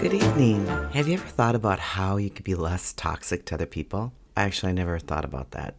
Good evening. Have you ever thought about how you could be less toxic to other people? Actually, I never thought about that,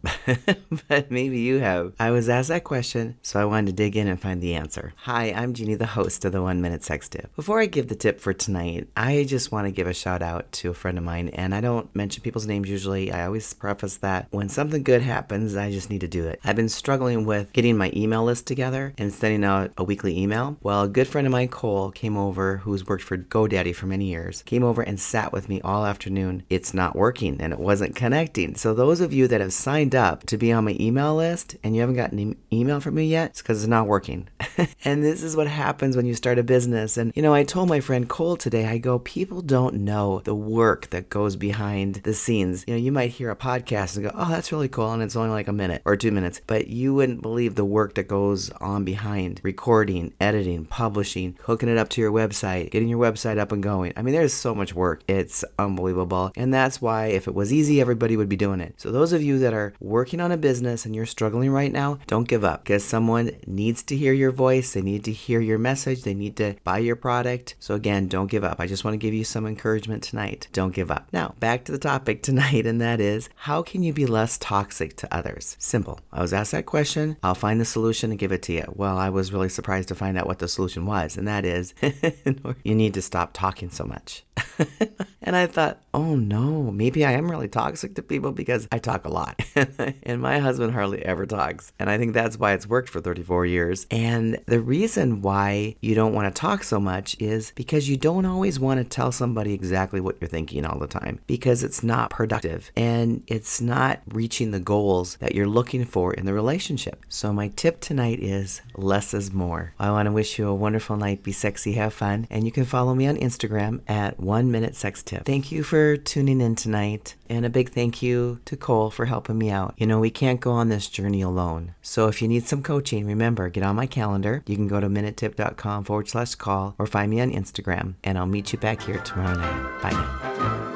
but maybe you have. I was asked that question, so I wanted to dig in and find the answer. Hi, I'm Jeannie, the host of the One Minute Sex Tip. Before I give the tip for tonight, I just want to give a shout out to a friend of mine, and I don't mention people's names usually. I always preface that when something good happens, I just need to do it. I've been struggling with getting my email list together and sending out a weekly email. Well, a good friend of mine, Cole, came over, who's worked for GoDaddy for many years, came over and sat with me all afternoon. It's not working, and it wasn't connecting. So those of you that have signed up to be on my email list and you haven't gotten an email from me yet, it's because it's not working. and this is what happens when you start a business. And you know, I told my friend Cole today, I go, people don't know the work that goes behind the scenes. You know, you might hear a podcast and go, oh, that's really cool, and it's only like a minute or two minutes, but you wouldn't believe the work that goes on behind recording, editing, publishing, hooking it up to your website, getting your website up and going. I mean, there's so much work. It's unbelievable. And that's why if it was easy, everybody would be doing it. So, those of you that are working on a business and you're struggling right now, don't give up because someone needs to hear your voice. They need to hear your message. They need to buy your product. So, again, don't give up. I just want to give you some encouragement tonight. Don't give up. Now, back to the topic tonight, and that is how can you be less toxic to others? Simple. I was asked that question. I'll find the solution and give it to you. Well, I was really surprised to find out what the solution was, and that is you need to stop talking so much. and I thought, oh no, maybe I am really toxic to people because I talk a lot. and my husband hardly ever talks. And I think that's why it's worked for 34 years. And the reason why you don't want to talk so much is because you don't always want to tell somebody exactly what you're thinking all the time because it's not productive and it's not reaching the goals that you're looking for in the relationship. So, my tip tonight is less is more. I want to wish you a wonderful night. Be sexy, have fun. And you can follow me on Instagram at one minute sex tip. Thank you for tuning in tonight. And a big thank you to Cole for helping me out. You know, we can't go on this journey alone. So if you need some coaching, remember, get on my calendar. You can go to minutetip.com forward slash call or find me on Instagram. And I'll meet you back here tomorrow night. Bye now.